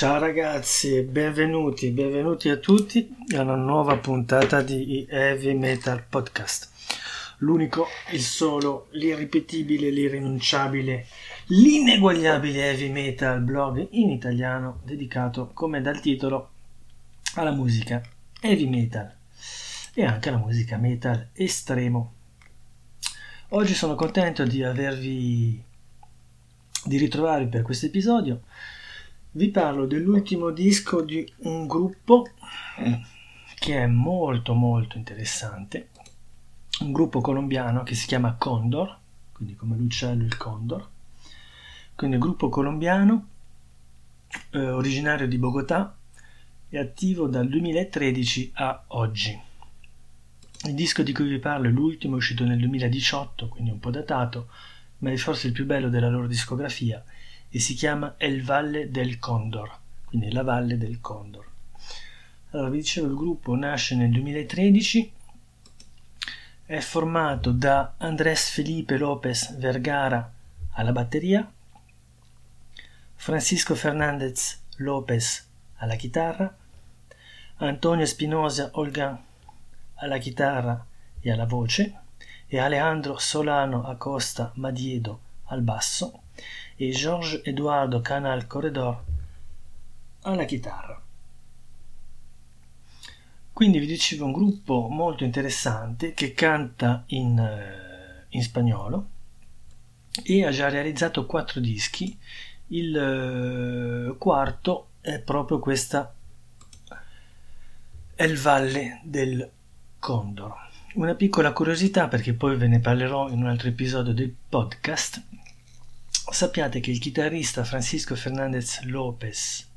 Ciao ragazzi, benvenuti, benvenuti a tutti a una nuova puntata di Heavy Metal Podcast. L'unico, il solo, l'irripetibile, l'irrinunciabile, l'ineguagliabile heavy metal blog in italiano dedicato, come dal titolo, alla musica heavy metal e anche alla musica metal estremo. Oggi sono contento di avervi di ritrovarvi per questo episodio vi parlo dell'ultimo disco di un gruppo che è molto molto interessante, un gruppo colombiano che si chiama Condor, quindi come l'uccello il Condor, quindi un gruppo colombiano eh, originario di Bogotà e attivo dal 2013 a oggi. Il disco di cui vi parlo è l'ultimo, uscito nel 2018, quindi un po' datato, ma è forse il più bello della loro discografia e si chiama El Valle del Condor, quindi la Valle del Condor. Allora, vi dicevo, il gruppo nasce nel 2013, è formato da Andrés Felipe López Vergara alla batteria, Francisco Fernández López alla chitarra, Antonio Espinosa Olga alla chitarra e alla voce e Alejandro Solano Acosta Madiedo al basso e Georges Eduardo Canal Corredor alla chitarra. Quindi vi dicevo un gruppo molto interessante che canta in, eh, in spagnolo e ha già realizzato quattro dischi. Il eh, quarto è proprio questa El Valle del Condor. Una piccola curiosità perché poi ve ne parlerò in un altro episodio del podcast sappiate che il chitarrista Francisco Fernandez Lopez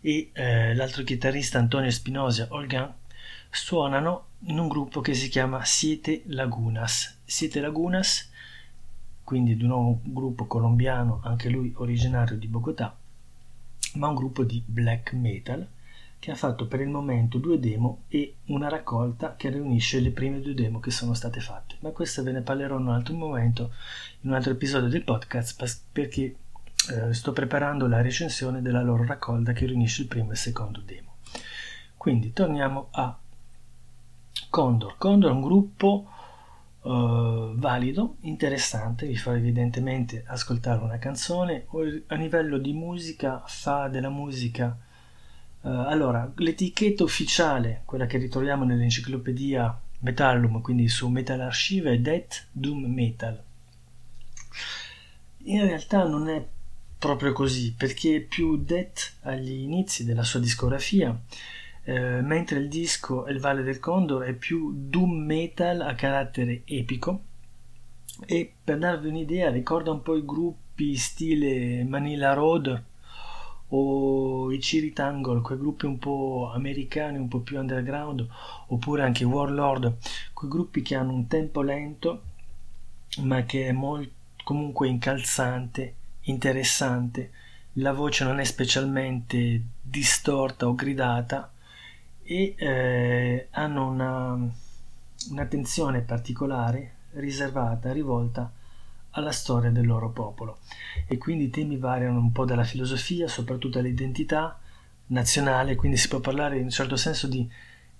e eh, l'altro chitarrista Antonio Spinosa Olgan suonano in un gruppo che si chiama Siete Lagunas. Siete Lagunas, quindi di un gruppo colombiano, anche lui originario di Bogotà, ma un gruppo di black metal che ha fatto per il momento due demo e una raccolta che riunisce le prime due demo che sono state fatte. Ma questo ve ne parlerò in un altro momento, in un altro episodio del podcast, perché eh, sto preparando la recensione della loro raccolta che riunisce il primo e il secondo demo. Quindi torniamo a Condor. Condor è un gruppo uh, valido, interessante, vi fa evidentemente ascoltare una canzone, a livello di musica fa della musica Uh, allora, l'etichetta ufficiale, quella che ritroviamo nell'enciclopedia Metallum, quindi su Metal Archive, è Death Doom Metal. In realtà non è proprio così, perché è più Death agli inizi della sua discografia, eh, mentre il disco Il Valle del Condor è più Doom Metal a carattere epico. E per darvi un'idea, ricorda un po' i gruppi stile Manila Road o i Ciri Tangle, quei gruppi un po' americani, un po' più underground, oppure anche Warlord, quei gruppi che hanno un tempo lento, ma che è molto, comunque incalzante, interessante, la voce non è specialmente distorta o gridata e eh, hanno una, un'attenzione particolare riservata, rivolta alla storia del loro popolo. E quindi i temi variano un po' dalla filosofia, soprattutto all'identità nazionale, quindi si può parlare in un certo senso di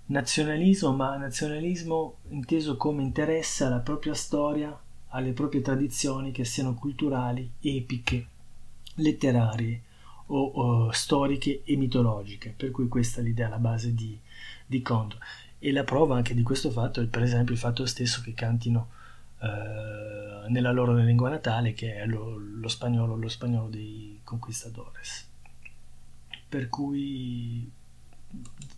nazionalismo, ma nazionalismo inteso come interesse alla propria storia, alle proprie tradizioni, che siano culturali, epiche, letterarie o, o storiche e mitologiche, per cui questa è l'idea alla base di, di Condor. E la prova anche di questo fatto è per esempio il fatto stesso che cantino eh, nella loro lingua natale che è lo, lo, spagnolo, lo spagnolo dei conquistadores. Per cui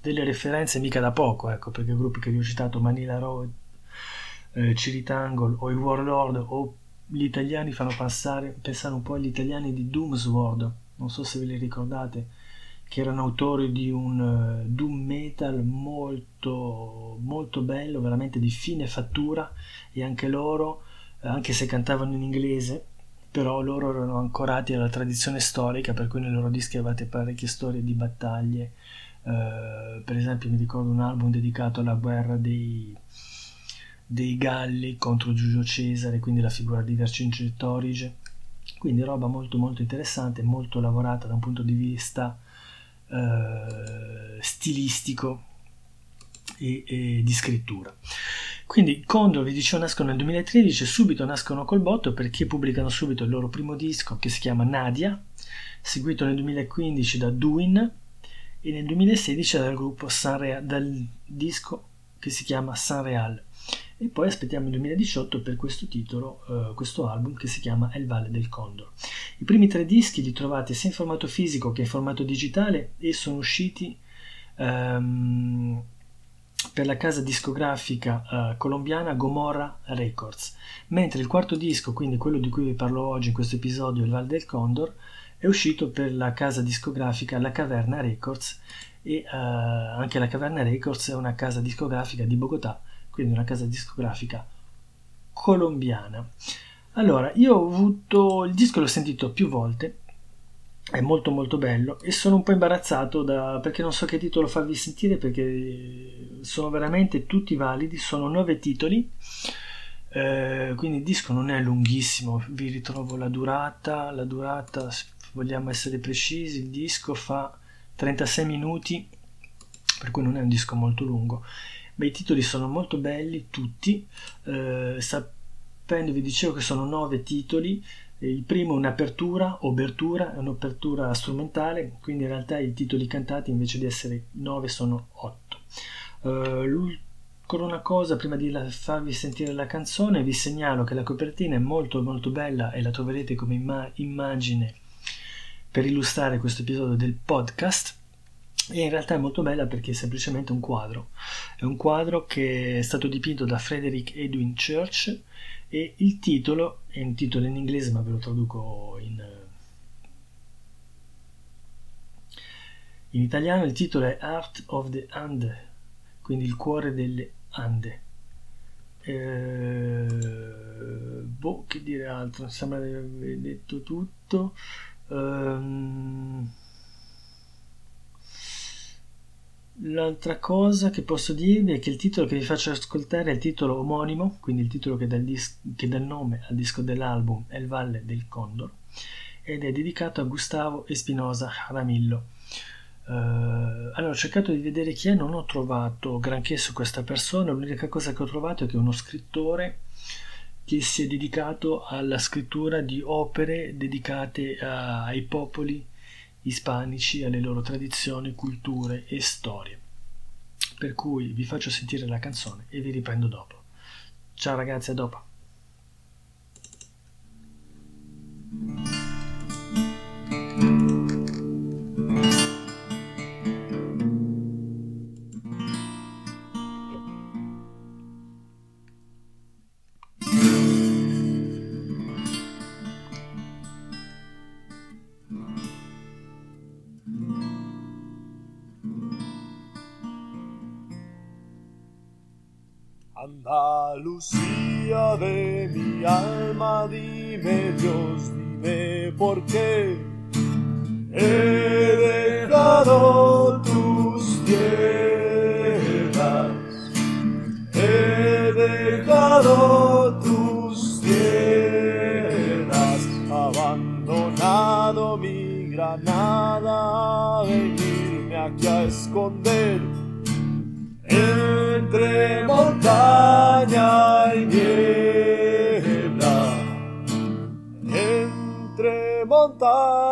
delle referenze mica da poco, ecco, perché i gruppi che vi ho citato, Manila Road, eh, Ciritangol o i Warlord o gli italiani fanno passare, pensare un po' agli italiani di Doomsword, non so se ve li ricordate, che erano autori di un uh, doom metal molto molto bello, veramente di fine fattura e anche loro, uh, anche se cantavano in inglese, però loro erano ancorati alla tradizione storica, per cui nei loro dischi avevate parecchie storie di battaglie. Uh, per esempio mi ricordo un album dedicato alla guerra dei, dei Galli contro Giulio Cesare, quindi la figura di Vercingetorige. Quindi roba molto molto interessante, molto lavorata da un punto di vista eh, stilistico e, e, di scrittura. Quindi Condor, vi dicevo, nascono nel 2013 e subito nascono col botto perché pubblicano subito il loro primo disco che si chiama Nadia, seguito nel 2015 da Duin e nel 2016 dal gruppo Sanreal, dal disco che si chiama Sanreal. E poi aspettiamo il 2018 per questo titolo, uh, questo album che si chiama El Valle del Condor. I primi tre dischi li trovate sia in formato fisico che in formato digitale e sono usciti um, per la casa discografica uh, colombiana Gomorra Records, mentre il quarto disco, quindi quello di cui vi parlo oggi in questo episodio, Il Val del Condor, è uscito per la casa discografica La Caverna Records e uh, anche La Caverna Records è una casa discografica di Bogotà, quindi una casa discografica colombiana. Allora, io ho avuto il disco l'ho sentito più volte è molto molto bello e sono un po' imbarazzato da, perché non so che titolo farvi sentire perché sono veramente tutti validi, sono nove titoli, eh, quindi il disco non è lunghissimo, vi ritrovo la durata, la durata, se vogliamo essere precisi, il disco fa 36 minuti, per cui non è un disco molto lungo, ma i titoli sono molto belli tutti, eh, sapendo, vi dicevo che sono nove titoli, il primo è un'apertura, obertura, è un'apertura strumentale, quindi in realtà i titoli cantati invece di essere 9 sono 8. Uh, ancora una cosa, prima di farvi sentire la canzone, vi segnalo che la copertina è molto molto bella e la troverete come imma- immagine per illustrare questo episodio del podcast. E in realtà è molto bella perché è semplicemente un quadro. È un quadro che è stato dipinto da Frederick Edwin Church e il titolo è un titolo in inglese ma ve lo traduco in, in italiano. Il titolo è Art of the Ande quindi il cuore delle Ande. Eh, boh che dire altro sembra di aver detto tutto. Um, L'altra cosa che posso dirvi è che il titolo che vi faccio ascoltare è il titolo omonimo, quindi il titolo che dà dis- che dà il nome al disco dell'album è Il Valle del Condor ed è dedicato a Gustavo Espinosa Jaramillo. Uh, allora ho cercato di vedere chi è, non ho trovato granché su questa persona, l'unica cosa che ho trovato è che è uno scrittore che si è dedicato alla scrittura di opere dedicate a, ai popoli ispanici, alle loro tradizioni, culture e storie. Per cui vi faccio sentire la canzone e vi riprendo dopo. Ciao ragazzi, a dopo. Andalucía de mi alma, dime Dios, dime por qué. He dejado tus tierras, he dejado tus tierras, abandonado mi granada, venirme aquí a esconder. Entre Oh.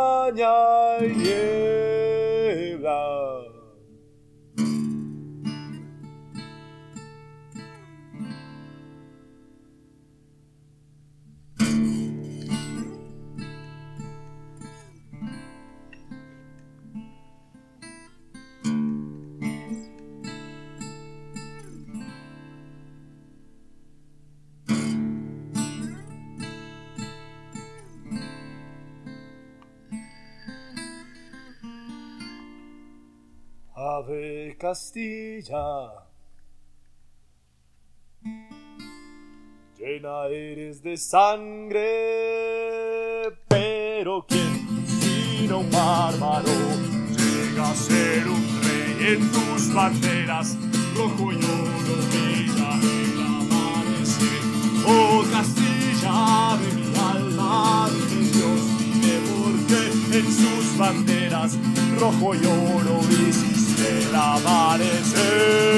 Ave Castilla, llena eres de sangre, pero ¿quién sino un bárbaro llega a ser un rey en tus banderas? Rojo y oro brilla el amanecer. Oh Castilla de mi alma, de mi Dios, dime por qué en sus banderas rojo y oro hiciste el amanecer.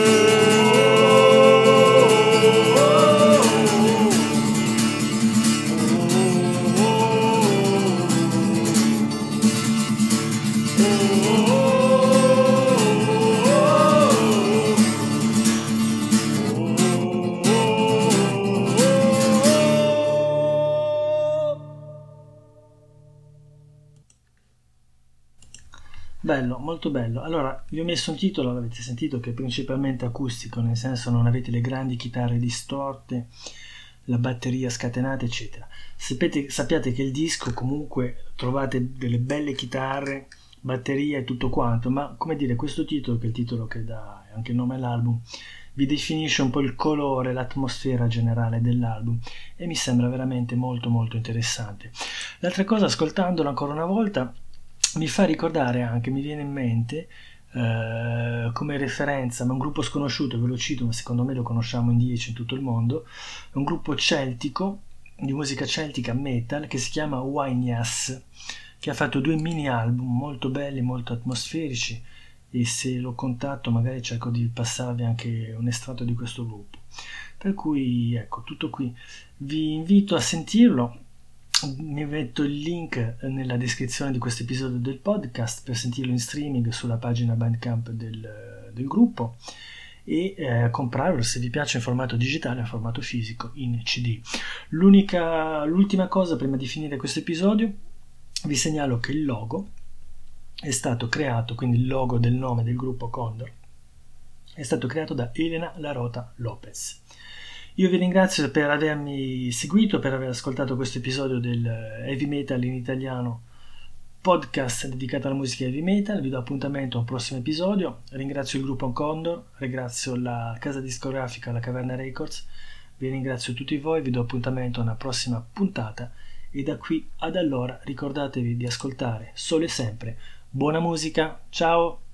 Bello, molto bello. Allora, vi ho messo un titolo, l'avete sentito, che è principalmente acustico, nel senso non avete le grandi chitarre distorte, la batteria scatenata, eccetera. Sapete, sappiate che il disco comunque trovate delle belle chitarre, batteria e tutto quanto, ma come dire, questo titolo, che è il titolo che dà anche il nome all'album, vi definisce un po' il colore, l'atmosfera generale dell'album e mi sembra veramente molto molto interessante. L'altra cosa, ascoltandolo ancora una volta, mi fa ricordare anche, mi viene in mente eh, come referenza, ma un gruppo sconosciuto, ve lo cito, ma secondo me lo conosciamo in 10 in tutto il mondo, è un gruppo celtico di musica celtica metal che si chiama Wainyas, che ha fatto due mini album molto belli, molto atmosferici e se lo contatto magari cerco di passarvi anche un estratto di questo gruppo. Per cui ecco, tutto qui. Vi invito a sentirlo mi metto il link nella descrizione di questo episodio del podcast per sentirlo in streaming sulla pagina Bandcamp del, del gruppo e eh, comprarlo se vi piace in formato digitale o in formato fisico in CD. L'unica, l'ultima cosa prima di finire questo episodio vi segnalo che il logo è stato creato, quindi il logo del nome del gruppo Condor, è stato creato da Elena Larota Lopez. Io vi ringrazio per avermi seguito, per aver ascoltato questo episodio del Heavy Metal in italiano podcast dedicato alla musica heavy metal. Vi do appuntamento a un prossimo episodio. Ringrazio il gruppo Condor, ringrazio la casa discografica La Caverna Records. Vi ringrazio tutti voi, vi do appuntamento a una prossima puntata e da qui ad allora ricordatevi di ascoltare solo e sempre buona musica. Ciao!